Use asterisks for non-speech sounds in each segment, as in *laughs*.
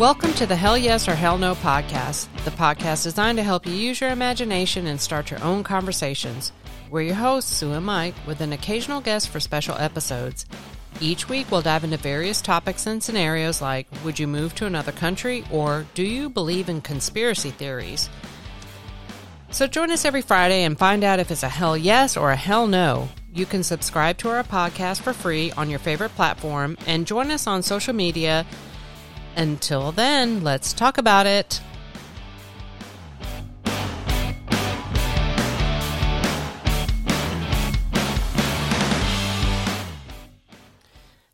Welcome to the Hell Yes or Hell No podcast, the podcast designed to help you use your imagination and start your own conversations. We're your hosts, Sue and Mike, with an occasional guest for special episodes. Each week, we'll dive into various topics and scenarios like Would you move to another country? or Do you believe in conspiracy theories? So join us every Friday and find out if it's a hell yes or a hell no. You can subscribe to our podcast for free on your favorite platform and join us on social media. Until then, let's talk about it.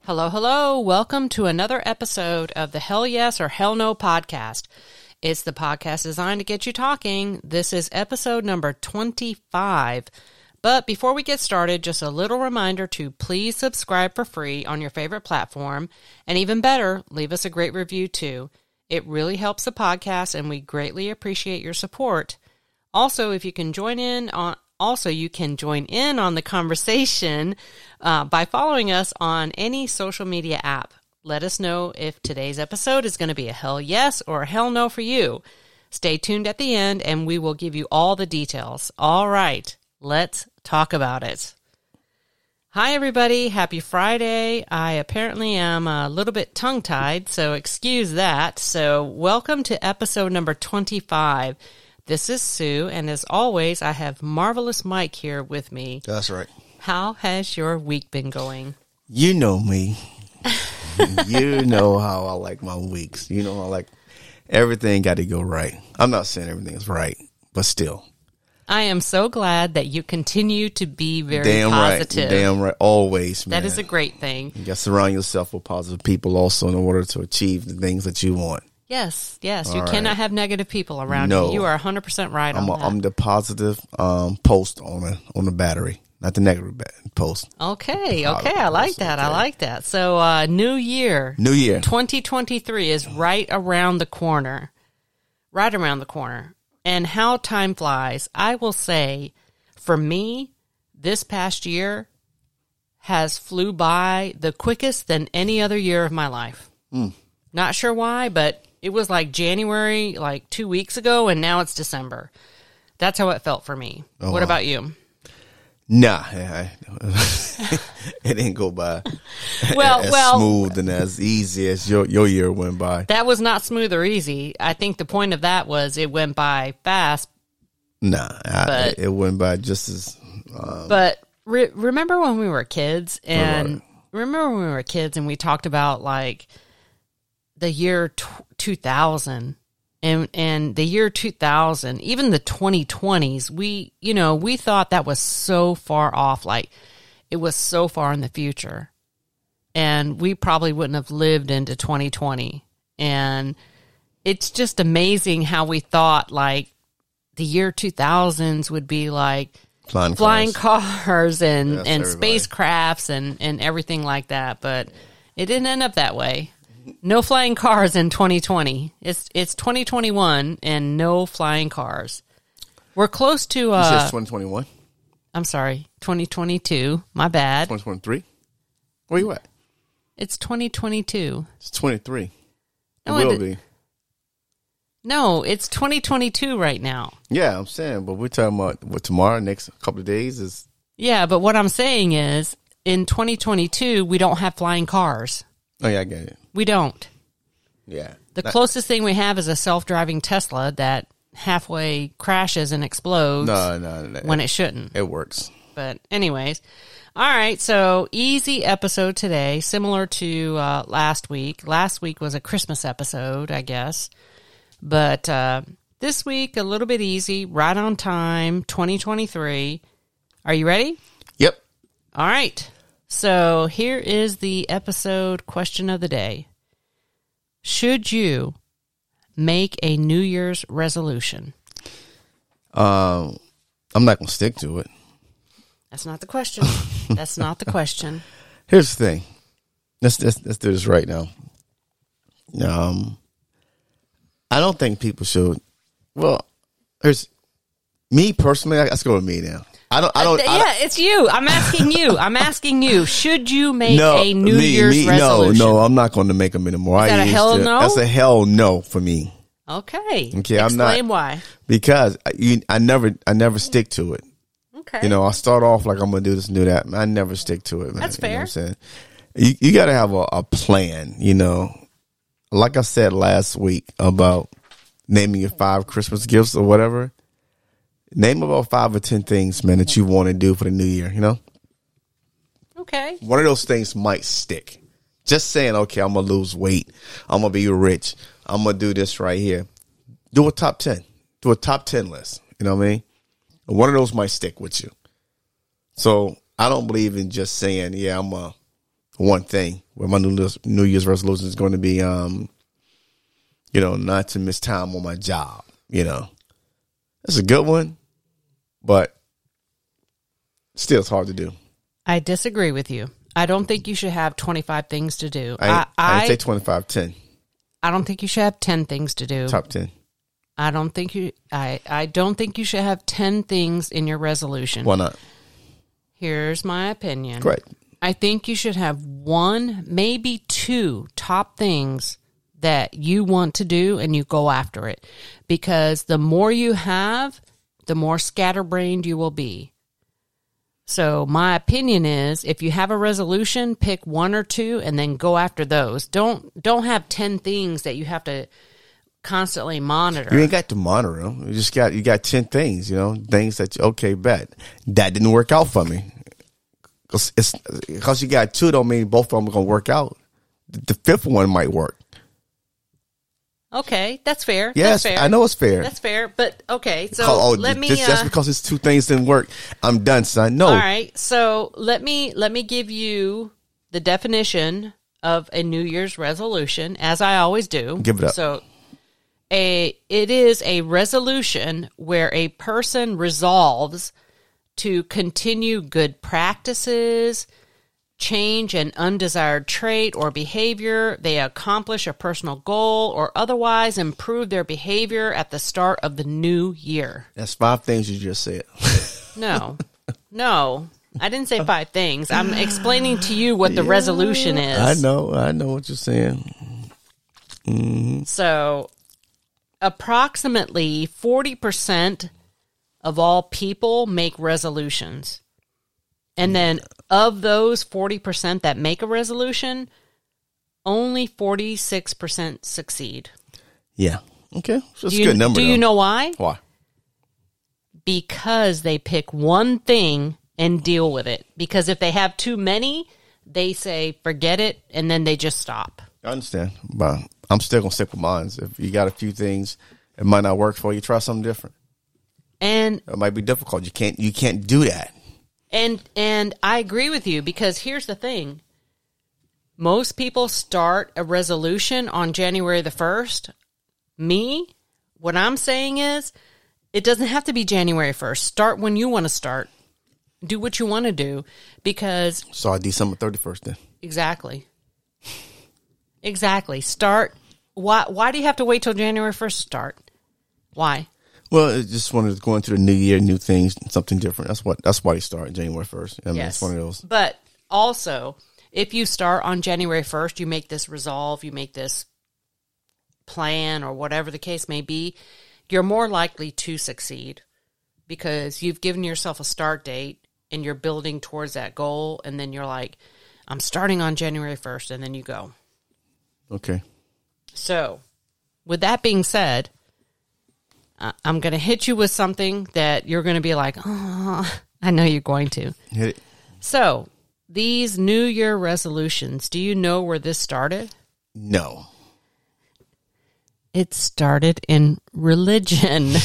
Hello, hello. Welcome to another episode of the Hell Yes or Hell No podcast. It's the podcast designed to get you talking. This is episode number 25. But before we get started, just a little reminder to please subscribe for free on your favorite platform. And even better, leave us a great review too. It really helps the podcast and we greatly appreciate your support. Also, if you can join in on also you can join in on the conversation uh, by following us on any social media app. Let us know if today's episode is going to be a hell yes or a hell no for you. Stay tuned at the end and we will give you all the details. All right, let's talk about it. Hi, everybody. Happy Friday. I apparently am a little bit tongue tied, so excuse that. So, welcome to episode number 25. This is Sue, and as always, I have marvelous Mike here with me. That's right. How has your week been going? You know me. *laughs* you know how I like my weeks. You know I like everything got to go right. I'm not saying everything is right, but still. I am so glad that you continue to be very Damn positive. right. Damn right. Always, man. That is a great thing. You got to surround yourself with positive people also in order to achieve the things that you want. Yes, yes. you All cannot right. have negative people around No. you. You are 100% right I'm, on a, that. I'm the positive um, post on a, on the battery, not the negative post. Okay, okay, I like that. I like that. So, uh, new year, New year. 2023 is right around the corner. Right around the corner. And how time flies. I will say, for me, this past year has flew by the quickest than any other year of my life. Hmm. Not sure why, but it was like January, like two weeks ago, and now it's December. That's how it felt for me. Oh, what about you? Nah, I- *laughs* it didn't go by *laughs* Well, as well, smooth and as easy as your your year went by. That was not smooth or easy. I think the point of that was it went by fast. Nah, I, But- it went by just as. Uh, But re- remember when we were kids and remember when we were kids and we talked about like the year t- 2000 and and the year 2000, even the 2020s, we you know, we thought that was so far off like it was so far in the future. And we probably wouldn't have lived into 2020. And it's just amazing how we thought like the year 2000s would be like flying, flying cars. cars and Yes, and everybody. spacecrafts and and everything like that but it didn't end up that way no flying cars in 2020 it's it's 2021 and no flying cars we're close to uh said 2021, i'm sorry 2022 my bad 2023. Where are you at? it's 2022 It's 23. It No, it will di- be. no it's 2022 right now Yeah, I'm saying, but we're talking about what tomorrow, next couple of days is. yeah but what i'm saying is in 2022 we don't have flying cars Oh yeah, I get it. We don't Yeah, The Not- closest thing we have is a self-driving Tesla that halfway crashes and explodes no, no, no. when it shouldn't. it works. But anyways, all right. So easy episode today, similar to uh, last week. Last week was a Christmas episode, I guess, but uh, this week a little bit easy, right on time. 2023. Are you ready? Yep. All right. So here is the episode question of the day. Should you make a New Year's resolution? Um, I'm not gonna stick to it. That's not the question. That's not the question. *laughs* Here's the thing. Let's let's, let's do this right now. Um, I don't think people should. Well, there's me personally. I- Let's go with me now. I don't. I don't. Uh, I don't yeah, it's you. I'm asking you. I'm asking you. Should you make no, a New me, Year's me, resolution? No, no, I'm not going to make them anymore. Is that I a hell to- no? That's a hell no for me Okay. Okay, I'm not- Explain why. because I, you, I never, I never stick to it. Okay. You know, I start off like I'm going to do this and do that. I never stick to it. Man. That's You know fair. I'm saying you, you got to have a, a plan. You know, like I said last week about naming your five Christmas gifts or whatever. Name about five or ten things, man, that you want to do for the new year. You know. okay. one of those things might stick. Just saying, okay, I'm gonna lose weight. I'm gonna be rich. I'm gonna do this right here. Do a top ten. Do a top ten list. You know what I mean? One of those might stick with you. So I don't believe in just saying, yeah, I'm a one thing. Where my new list, New Year's resolution is going to be, um, you know, not to miss time on my job. You know, that's a good one, but still, it's hard to do. I disagree with you. I don't think you should have 25 things to do. I, I, I, I say 25, 10, I don't think you should have 10 things to do. top 10. I don't think you I I don't think you should have 10 things in your resolution. Why not? Here's my opinion. Correct. I think you should have one, maybe two top things that you want to do and you go after it. Because the more you have, the more scatterbrained you will be. So my opinion is if you have a resolution, pick one or two and then go after those. Don't don't have 10 things that you have to constantly monitor. You ain't got to monitor them. You just got you got ten things. You know, things that you, okay, bet that didn't work out for me. Cause it's because you got two don't mean both of them are gonna work out. The fifth one might work. Okay, that's fair. Yes, that's fair. I know it's fair. That's fair, but okay. So oh, let me. just, just uh, because it's two things didn't work, I'm done, son. No, All right. So let me let me give you the definition of a New Year's resolution, as I always do. Give it up. So a it is a resolution where a person resolves to continue good practices, change an undesired trait or behavior, they accomplish a personal goal, or otherwise improve their behavior at the start of the new year. that's five things you just said. *laughs* No, no, I didn't say five things. I'm explaining to you what the resolution is. I know, I know what you're saying. Mm-hmm. So, approximately 40% of all people make resolutions. And then, of those 40% that make a resolution, only 46% succeed. Yeah. Okay, so it's Do a good number. do you though. know why? why? because they pick one thing and deal with it. Because if they have too many, they say forget it and then they just stop. I understand, but I'm still gonna stick with mine. If you got a few things, it might not work for you. Try something different. And It might be difficult. You can't. You can't do that. And and I agree with you because here's the thing. Most people start a resolution on January the 1st. Me, what I'm saying is it doesn't have to be January 1st. Start when you want to start. Do what you want to do because Sorry, December 31st. Then Exactly. Exactly. Start. Why? Why do you have to wait till January first to start? Why? Well, it just wanted to go into the new year, new things, something different. That's what. That's why they start January 1st. I mean, it's one of those. But also, if you start on January first, you make this resolve, you make this plan, or whatever the case may be, you're more likely to succeed because you've given yourself a start date and you're building towards that goal, and then you're like, "I'm starting on January first, and then you go. Okay. So, with that being said, I- I'm going to hit you with something that you're going to be like, oh, I know you're going to. Hit it. So, these New Year resolutions, do you know where this started? No. It started in religion. *laughs*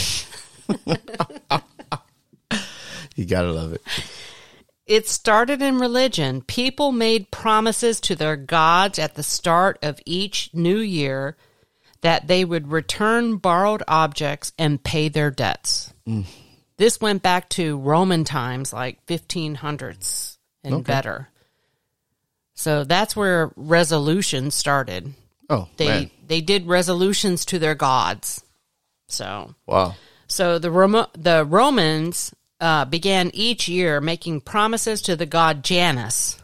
You gotta love it. it started in religion. People made promises to their gods at the start of each new year that they would return borrowed objects and pay their debts. This went back to Roman times, like 1500s and Okay. better. So that's where resolution started. Oh They man. they did resolutions to their gods. So Wow. so the Roma- the Romans uh, began each year making promises to the god Janus.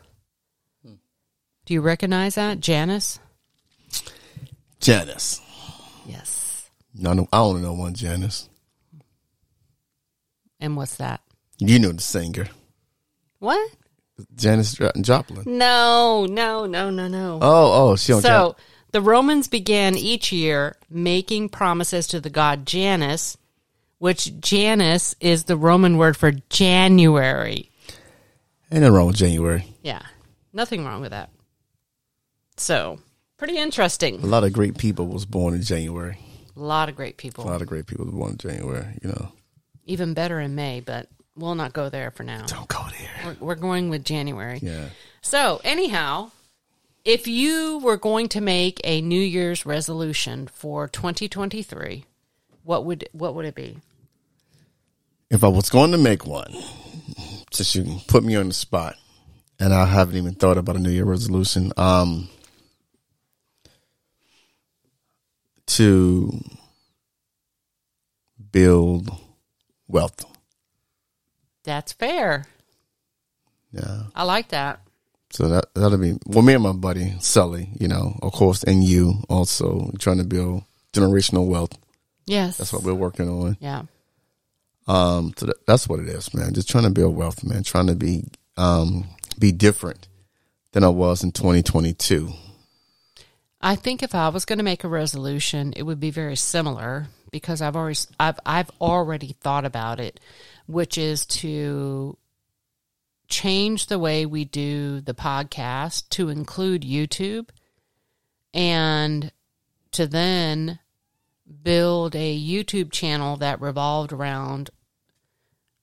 Do you recognize that? Janus? Janice. Yes. No, no, I only know one Janice. And what's that? You know the singer, What? Janis Joplin. No, no, no, no, no. Oh, oh, she on So the Romans began each year making promises to the god Janus, which Janus is the Roman word for January. Ain't nothing wrong with January. Yeah, nothing wrong with that. So pretty interesting. A lot of great people was born in January. A lot of great people. A lot of great people was born in January. You know, Even better in May, but we'll not go there for now. don't go there. We're, we're going with January. Yeah. So, anyhow, if you were going to make a New Year's resolution for 2023, what would what would it be? If I was going to make one, since you put me on the spot, and I haven't even thought about a New Year resolution, um, to build wealth. That's fair. Yeah. I like that. So that that'll be well. Me and my buddy Sully, you know, of course, and you also trying to build generational wealth. Yes. That's what we're working on. Yeah. Um, so that, that's what it is, man. Just trying to build wealth, man. Trying to be um be different than I was in 2022. I think if I was going to make a resolution, it would be very similar because I've already I've I've already thought about it, which is to change the way we do the podcast to include YouTube and to then build a YouTube channel that revolved around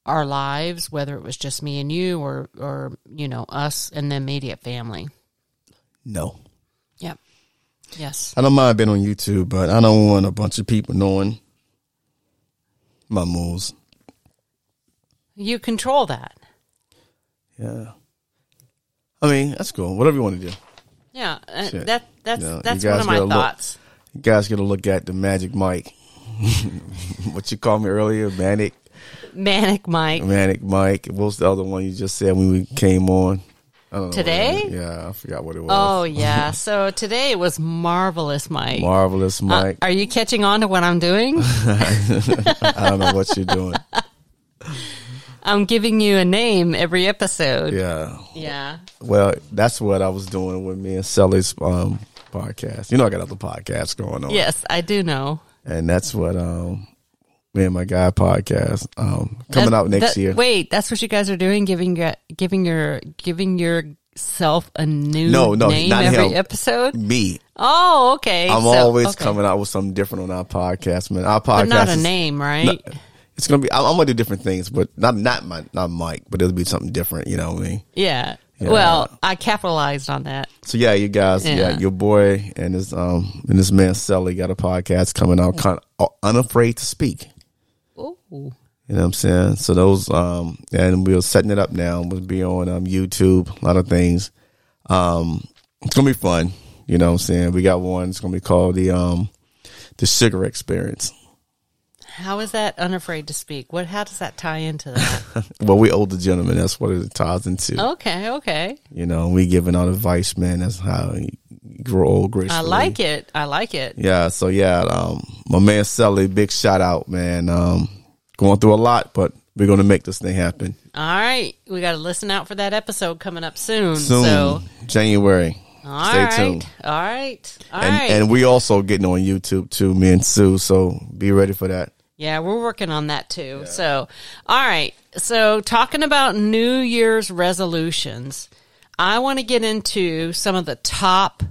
our lives, whether it was just me and you or or you know us and the immediate family. No, Yep. Yes. I don't mind being on YouTube, but I don't want a bunch of people knowing my moves. You control that. Yeah. I mean, that's cool. Whatever you want to do. Yeah, uh, Shit. that that's you that's one guys of my gotta look- thoughts. You guys got to look at the Magic Mike. *laughs* what you called me earlier, Manic, Manic Mike. Manic Mike. What was the other one you just said when we came on? Know Today? it- Yeah, I forgot what it was. Oh *laughs* yeah. so today was marvelous, Mike. Marvelous Uh, Mike. are you catching on to what I'm doing? *laughs* I don't know what you're doing. *laughs* I'm giving you a name every episode. Yeah. Yeah. Well, that's what I was doing with me and Sully's um, podcast. You know, I got other podcasts going on. Yes, I do know. And that's what um, me and my guy podcast um, coming That- out next that- year. Wait, that's what you guys are doing? Giving your giving your giving yourself a new No, no, name not every him. episode? Me. Oh, okay. I'm So- always okay. coming out with something different on our podcast, man. Our podcast But not a is- name, right? It's gonna be. I'm, I'm gonna do different things, but not not my not Mike, but it'll be something different. You know what I mean? yeah. Yeah. Well, I capitalized on that. So yeah, you guys, yeah, Yeah. your boy and his um and this man Sully got a podcast coming out, kind of unafraid to speak. Ooh. You know what I'm saying? So those um and we're setting it up now. We'll be on um YouTube, a lot of things. Um it's gonna be fun. You know what I'm saying? We got one, it's gonna be called the um the sugar experience. How is that unafraid to speak? What? How does that tie into that? *laughs* Well, we older gentlemen, that's what it ties into. okay, okay. You know, we giving out advice, man. That's how old gracefully. I like it. I like it. Yeah, so yeah, um, my man Sully, big shout out, man. Um, going through a lot, but we're gonna make this thing happen All right, we got to listen out for that episode coming up soon. soon, So, January. all Stay right, tuned. all right, all And right. and we also getting on YouTube too, me and Sue. So be ready for that. yeah, we're working on that too. So, all right. So, talking about New Year's resolutions, I want to get into some of the top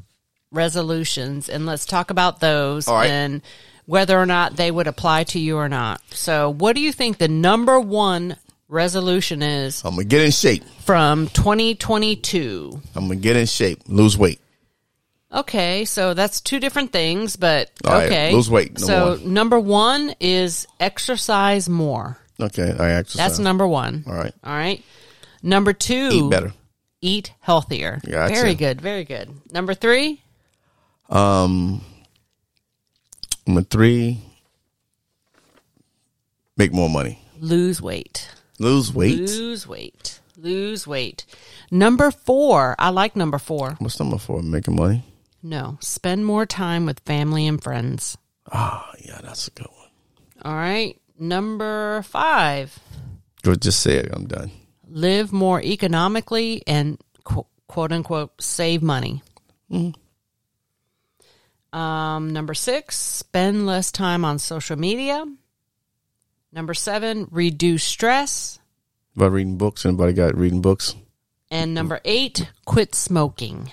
resolutions, and let's talk about those right. and whether or not they would apply to you or not. So, what do you think the number one resolution is I'm gonna get in shape. from 2022? I'm gonna get in shape, lose weight. Okay, so that's two different things, but All right, okay. lose weight, number so one. number one is exercise more. Okay, I exercise. That's number one. All right, All right. Number two, eat better. Eat healthier. Gotcha. Very good. Very good. Number three, Um, number three, make more money. lose weight. Lose weight. Lose weight. Lose weight. Number four. I like number four. What's number four? Making money. No, spend more time with family and friends. Ah, yeah, that's a good one. All right. Number five. Go, just say it. I'm done. Live more economically and quote unquote save money. Um, number six, spend less time on social media. Number seven, reduce stress. About reading books. Anybody got reading books? And number eight, quit smoking.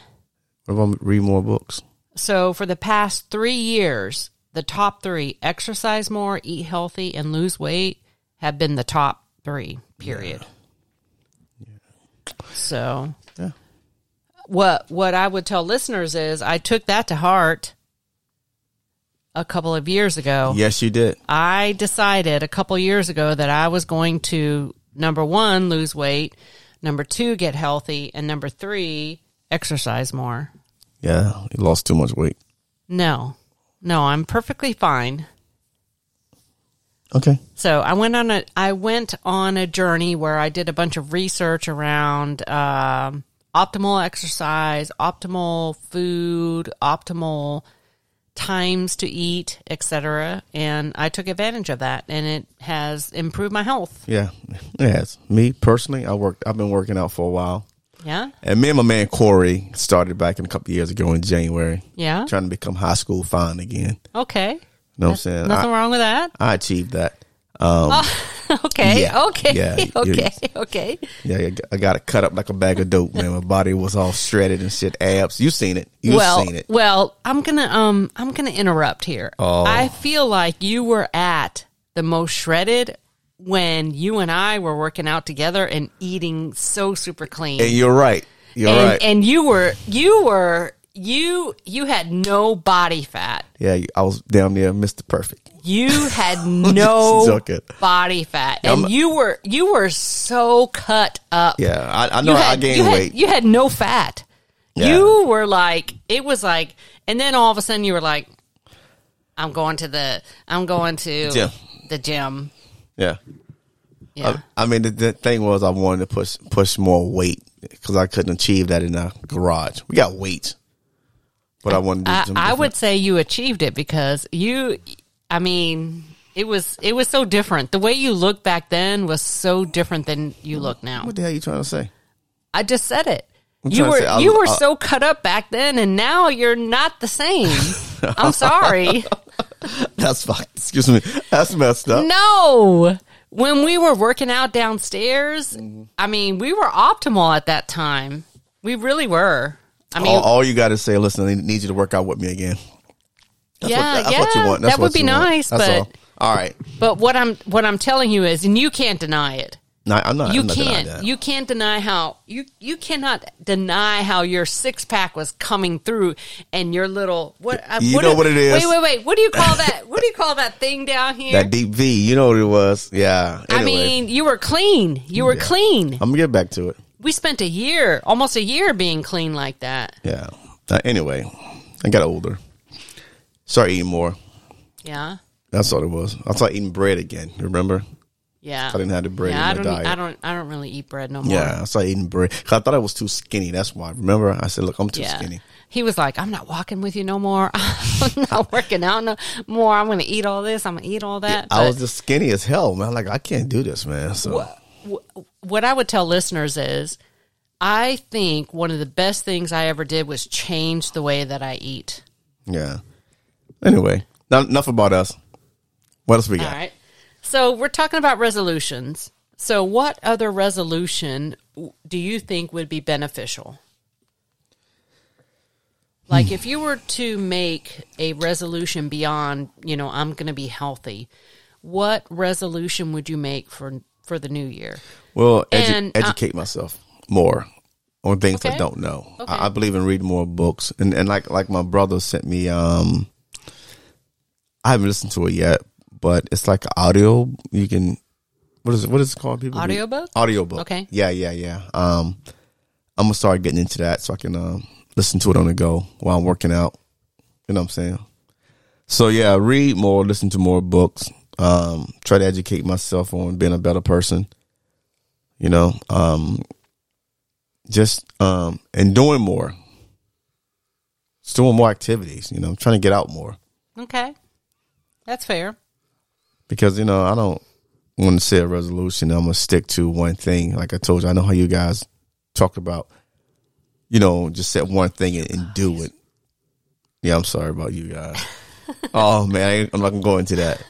What about read more books? So for the past three years, the top three exercise more, eat healthy, and lose weight have been the top three, period. Yeah. So Yeah. what what I would tell listeners is I took that to heart a couple of years ago. Yes, you did. I decided a couple years ago that I was going to number one lose weight, number two get healthy, and number three exercise more. Yeah, you lost too much weight. No, no, I'm perfectly fine. Okay. So I went on a I went on a journey where I did a bunch of research around um, optimal exercise, optimal food, optimal times to eat, etc. And I took advantage of that, and it has improved my health. Yeah, it has. Me personally, I worked. I've been working out for a while, Yeah, and me and my man Corey started back in a couple years ago in January, yeah. trying to become high school fine again. Okay, You know what I'm saying? nothing I, wrong with that. I achieved that. Um, *laughs* *laughs* Okay, Yeah, okay, yeah, *laughs* okay, okay. yeah, I got it cut up like a bag of dope, man. My body was all shredded and shit. Abs, you seen it? You well, seen it? well, I'm gonna um, I'm gonna interrupt here. Oh. I feel like you were at the most shredded when you and I were working out together and eating so super clean. And you're right. You're and, right. and you were you were you you had no body fat. yeah, I was down there, Mr. Perfect. You *laughs* had no body fat, and I'm- you were you were so cut up. Yeah, I, I know you I gained you had, weight. You had no fat. Yeah. You were like, it was like, and then all of a sudden you were like, I'm going to the, I'm going to Gym. the gym. yeah. Yeah. I, I mean, the, the thing was, I wanted to push push more weight because I couldn't achieve that in the garage. We got weights, but I wanted to do I, I would say you achieved it because you, I mean, it was, it was so different. The way you looked back then was so different than you look now. What the hell are you trying to say? I just said it. I'm You were say, you were so cut up back then, and now you're not the same. *laughs* I'm sorry. *laughs* That's fuck. Excuse me. That's messed up. No. When we were working out downstairs, Mm-hmm. I mean, we were optimal at that time. We really were. I mean, all, all you got to say, listen, I need you to work out with me again. That's yeah, what, that's yeah, what you want. That's that would be want. nice. But all. All right. but what I'm what I'm telling you is, and you can't deny it. No, I'm not. You I'm not can't. that. You can't deny how you you cannot deny how your six pack was coming through and your little what uh, You what know do- what it is. Wait, wait, wait. What do you call that? *laughs* what do you call that thing down here? that deep V, you know what it was. Yeah. I mean, you were clean. You were Yeah. clean. I'm gonna get back to it. We spent a year, almost a year, being clean like that. Yeah. Uh, anyway, I got older. Started eating more. Yeah, That's all it was. I started eating bread again. Remember? yeah. I didn't have the bread Yeah, I my don't. diet. I don't. I don't really eat bread no more. Yeah, I started eating bread I thought I was too skinny. That's why. Remember, I said, "Look, I'm too Yeah. skinny." He was like, "I'm not walking with you no more. *laughs* I'm not working out no more. I'm going to eat all this. I'm going to eat all that." I was just skinny as hell, man. Like I can't do this, man. So wh- what I would tell listeners is I think one of the best things I ever did was change the way that I eat. yeah. Anyway, not, enough about us. What else we got? All right. So we're talking about resolutions. So what other resolution do you think would be beneficial? Like if you were to make a resolution beyond, you know, I'm going to be healthy, what resolution would you make for for the new year? Well, edu- And, uh, educate myself more on things I don't know. Okay. I, I believe in reading more books, and and like like my brother sent me. Um, I haven't listened to it yet, but it's like audio. You can what is it? What is it called? People read- Audiobook? Audiobook. Okay. Yeah, yeah, yeah. Um, I'm gonna start getting into that so I can um listen to it on the go while I'm working out. You know what I'm saying? So yeah, read more, listen to more books. Um, try to educate myself on being a better person. You know, um, just um, and doing more, just doing more activities. You know, trying to get out more Okay. That's fair. because you know I don't want to set a resolution. I'm gonna stick to one thing. Like I told you, I know how you guys talk about. You know, just set one thing and, and do it. Yeah, I'm sorry about you guys. *laughs* oh man, I, I'm not gonna go into that.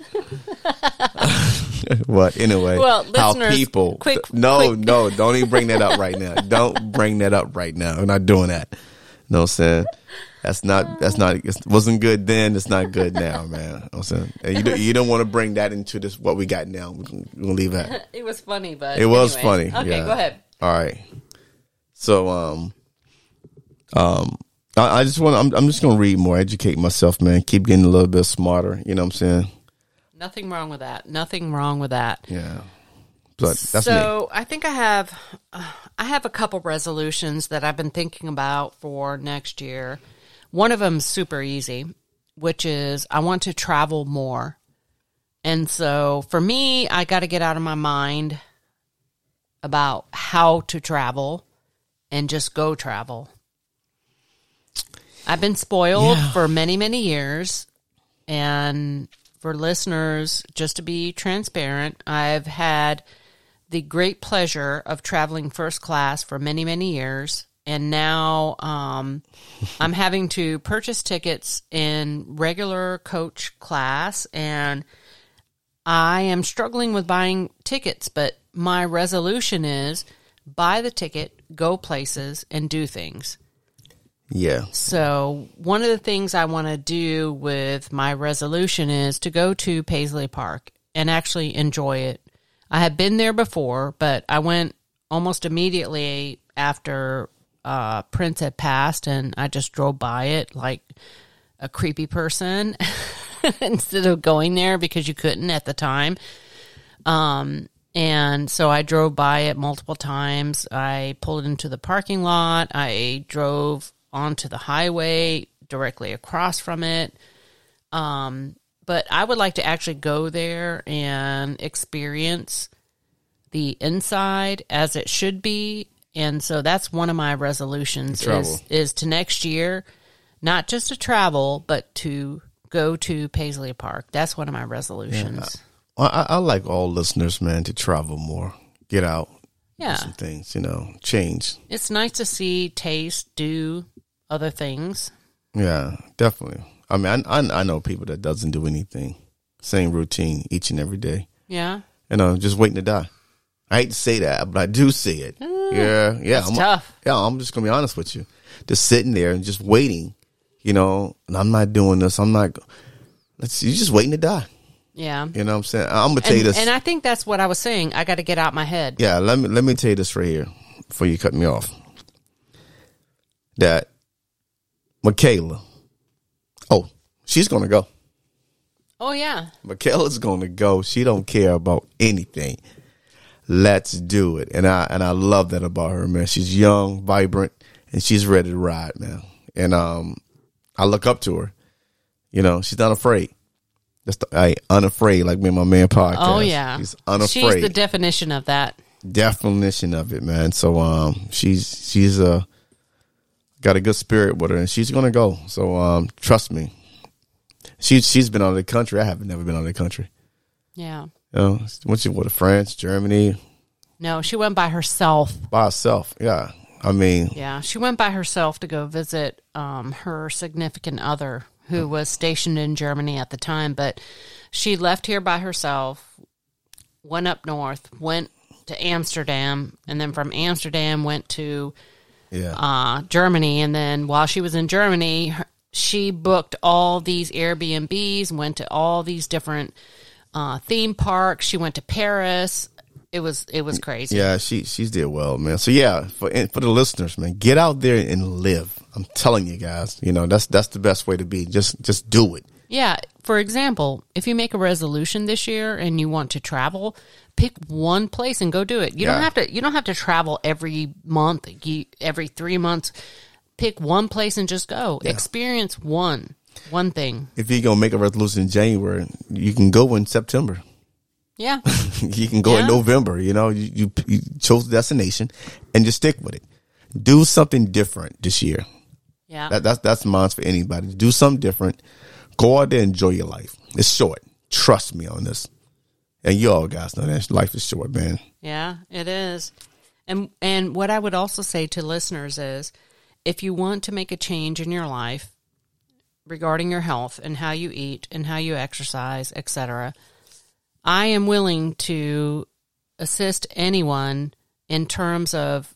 *laughs* but anyway, Well, how people? quick- no, quick- no, don't even bring that up right now. Don't bring that up right now. We're not doing that. You know what I'm saying? That's not. That's not. It wasn't good then. It's not good now, *laughs* man. You I'm saying? And you don't, you don't want to bring that into this what we got now. We're gonna leave that. *laughs* It was funny, but It was anyways. funny. Okay, yeah. go ahead. All right. So um um I, I just want I'm I'm just gonna read more, educate myself, man. Keep getting a little bit smarter. You know what I'm saying? Nothing wrong with that. Nothing wrong with that. Yeah. But that's me. so I think I have, uh, I have a couple resolutions that I've been thinking about for next year. One of them's super easy, which is I want to travel more. And so for me, I got to get out of my mind about how to travel and just go travel. I've been spoiled Yeah. for many, many years. And for listeners, just to be transparent, I've had the great pleasure of traveling first class for many, many years. And now um, I'm having to purchase tickets in regular coach class. And I am struggling with buying tickets, but my resolution is buy the ticket, go places, and do things. yeah. So, one of the things I want to do with my resolution is to go to Paisley Park and actually enjoy it. I had been there before, but I went almost immediately after uh, Prince had passed, and I just drove by it like a creepy person *laughs* instead of going there because you couldn't at the time. Um, and so I drove by it multiple times. I pulled into the parking lot. I drove onto the highway directly across from it. Um, but I would like to actually go there and experience the inside as it should be. And so that's one of my resolutions is, is to next year, not just to travel, but to go to Paisley Park. That's one of my resolutions. Well, I, I like all listeners, man, to travel more, get out, Yeah. do some things, you know, change. It's nice to see, taste, do other things. Yeah, definitely. I mean, I, I I know people that doesn't do anything, same routine each and every day. Yeah. You know, just waiting to die. I hate to say that, but I do see it. Mm, yeah, yeah. That's I'm, tough. Yeah, I'm just gonna be honest with you. Just sitting there and just waiting, you know. And I'm not doing this. I'm not. Let's. You're just waiting to die. Yeah. You know what I'm saying? I'm gonna tell you this. and I think that's what I was saying. I got to get out my head. yeah, let me let me tell you this right here before you cut me off. That Michaela. Oh, she's gonna go. Oh, yeah. Michaela's gonna go. She don't care about anything. Let's do it. And I and I love that about her, man. She's young, vibrant, and she's ready to ride, man. And um I look up to her. You know, she's not afraid. That's the I unafraid, like me and my man podcast. Oh, yeah. She's unafraid. She's the definition of that. definition of it, man. So um she's she's uh got a good spirit with her and she's gonna go. So um trust me. She she's been out of the country. I haven't never been out of the country. Yeah. You know, went to France, Germany, No, she went by herself. by herself. Yeah. I mean, Yeah. She went by herself to go visit um, her significant other who was stationed in Germany at the time. But she left here by herself, went up north, went to Amsterdam, and then from Amsterdam went to yeah. uh, Germany. And then while she was in Germany, her, she booked all these Airbnbs, went to all these different uh, theme parks. She went to Paris. It was it was crazy. yeah, she she's did well, man. So yeah, for for the listeners, man, get out there and live. I'm telling you guys, you know, that's that's the best way to be. Just just do it. Yeah. For example, if you make a resolution this year and you want to travel, pick one place and go do it. You don't have to. You don't have to travel every month, you, every three months. Pick one place and just go. Experience one, one thing. If you're gonna make a resolution in January, you can go in September. Yeah. *laughs* you can go Yeah. in November. You know, you, you you chose the destination and just stick with it. Do something different this year. Yeah. That, that's that's mine for anybody. Do something different. Go out there, and enjoy your life. It's short. Trust me on this. And you all guys know that life is short, man. Yeah, it is. And and what I would also say to listeners is if you want to make a change in your life regarding your health and how you eat and how you exercise, etc., I am willing to assist anyone in terms of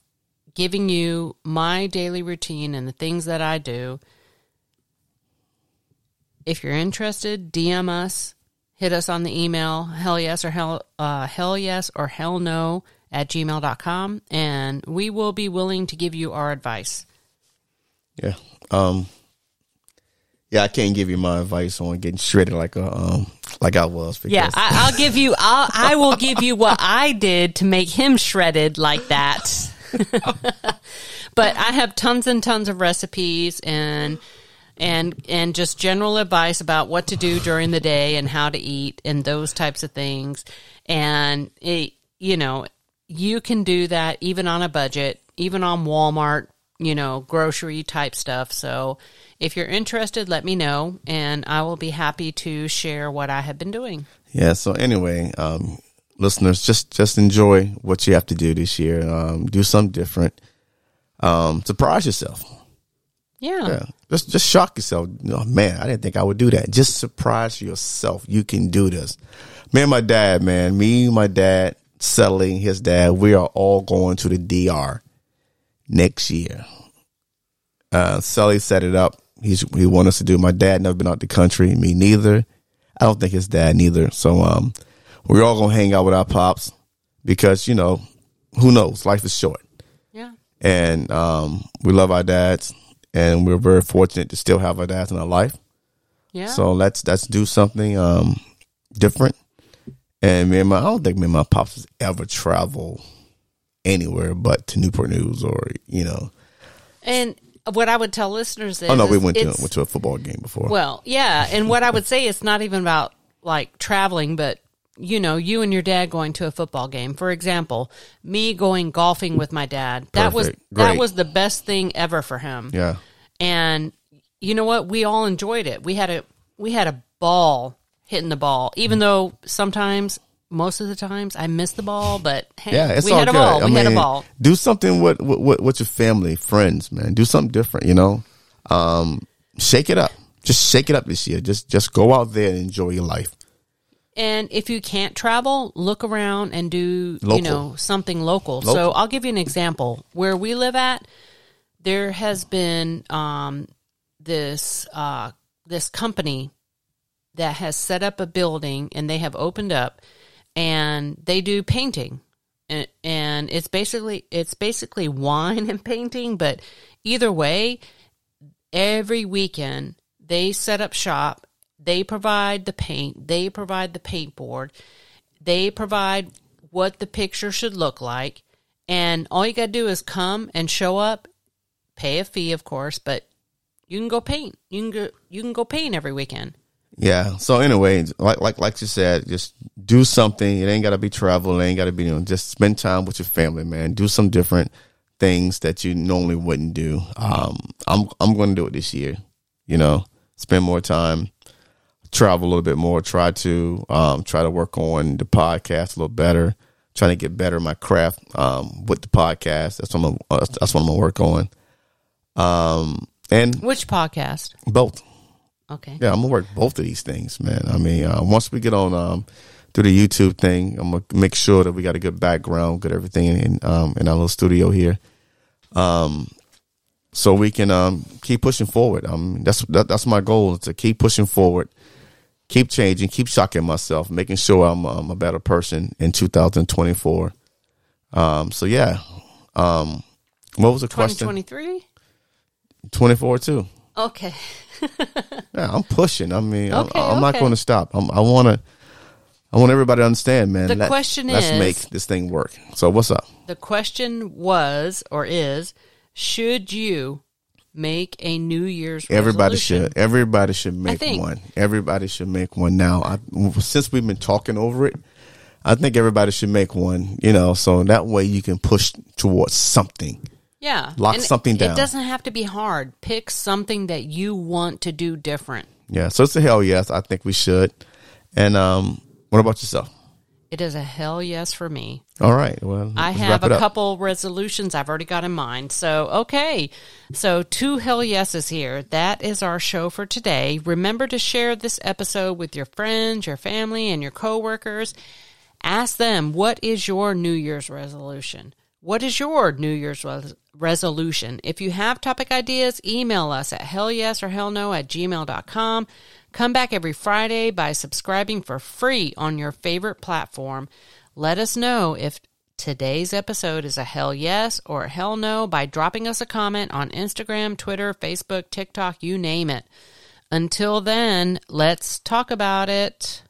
giving you my daily routine and the things that I do. If you're interested, DM us, hit us on the email, hell yes or hell, uh, hell yes or hell no at gmail.com, and we will be willing to give you our advice. Yeah. Um. Yeah, I can't give you my advice on getting shredded like a um like I was. Because Yeah, I, I'll give you. I'll, I will give you what I did to make him shredded like that. *laughs* but I have tons and tons of recipes and and and just general advice about what to do during the day and how to eat and those types of things. And it, you know, you can do that even on a budget, even on Walmart, you know, grocery type stuff. So if you're interested, let me know and I will be happy to share what I have been doing. Yeah. So anyway, um, listeners, just just enjoy what you have to do this year. Um, do something different. Um, surprise yourself. Yeah. Yeah. Just just shock yourself. Oh, man, I didn't think I would do that. Just surprise yourself. You can do this. Me and my dad, man. Me, my dad, settling his dad. We are all going to the DR next year. Uh, Sully set it up. He's he wanted us to do. My dad never been out the country. Me neither. I don't think his dad neither. So um, we're all gonna hang out with our pops because you know who knows. Life is short Yeah. and um, we love our dads, and we're very fortunate to still have our dads in our life. Yeah. So let's let's do something um, different. And me and my, I don't think me and my pops has ever travel anywhere but to Newport News or you know. and what I would tell listeners is Oh no, we went to went to a football game before. Well, yeah, and what I would say it's not even about like traveling, but you know, you and your dad going to a football game. For example, me going golfing with my dad. That was Perfect. that was the best thing ever for him. yeah, And you know what? We all enjoyed it. We had a we had a ball hitting the ball, even though sometimes most of the times I miss the ball, but hey, yeah, it's we all had a good. ball. I we had a mean, ball. Do something with, with with your family, friends, man. Do something different. You know, um, shake it up. Just shake it up this year. Just just go out there and enjoy your life. And if you can't travel, look around and do Local. you know something local. So I'll give you an example. Where we live at, there has been um, this uh, this company that has set up a building and they have opened up and they do painting. And, it's basically it's basically *laughs* wine and painting but either way every weekend they set up shop they provide the paint they provide the paint board they provide what the picture should look like and all you got to do is come and show up pay a fee of course but you can go paint. You can go you can go paint every weekend Yeah. So anyway, like like like you said, just do something. It ain't gotta be travel. It ain't gotta be you know. Just spend time with your family, man. Do some different things that you normally wouldn't do. Um, I'm I'm going to do it this year. You know, spend more time, travel a little bit more. Try to um try to work on the podcast a little better. Trying to get better at my craft um with the podcast. That's what I'm uh, that's what I'm gonna work on. Um and which podcast both. Okay Yeah, I'm gonna work both of these things, man. I mean, uh, once we get on um, through the YouTube thing, I'm gonna make sure that we got a good background, good everything in um, in our little studio here, um, so we can um, keep pushing forward. Um, that's that, that's my goal to keep pushing forward, keep changing, keep shocking myself, making sure I'm, um, a better person in 2024. Um, so yeah, um, what was the question? 2023 24 too. Okay *laughs* Yeah, I'm pushing. I mean, I'm- I'm, not going to stop. I'm, I want to. I want everybody to understand, man. The question let's is- make this thing work. So what's up? The question was or is should you make a New Year's Everybody resolution? should. Everybody should make one. Everybody should make one now. I, since we've been talking over it, I think everybody should make one, you know, so that way you can push towards something. Yeah. Lock And something down. It doesn't have to be hard. Pick something that you want to do different. Yeah, so it's a hell yes. I think we should. And um, what about yourself? It is a hell yes for me. All right. Well, I have a up. couple resolutions I've already got in mind. So, okay. So, two hell yeses here. That is our show for today. Remember to share this episode with your friends, your family, and your coworkers. Ask them, what is your New Year's resolution? What is your New Year's res- resolution? If you have topic ideas, email us at hell yes or hell no at gmail.com. Come back every Friday by subscribing for free on your favorite platform. Let us know if today's episode is a hell yes or a hell no by dropping us a comment on Instagram, Twitter, Facebook, TikTok, you name it. Until then, let's talk about it.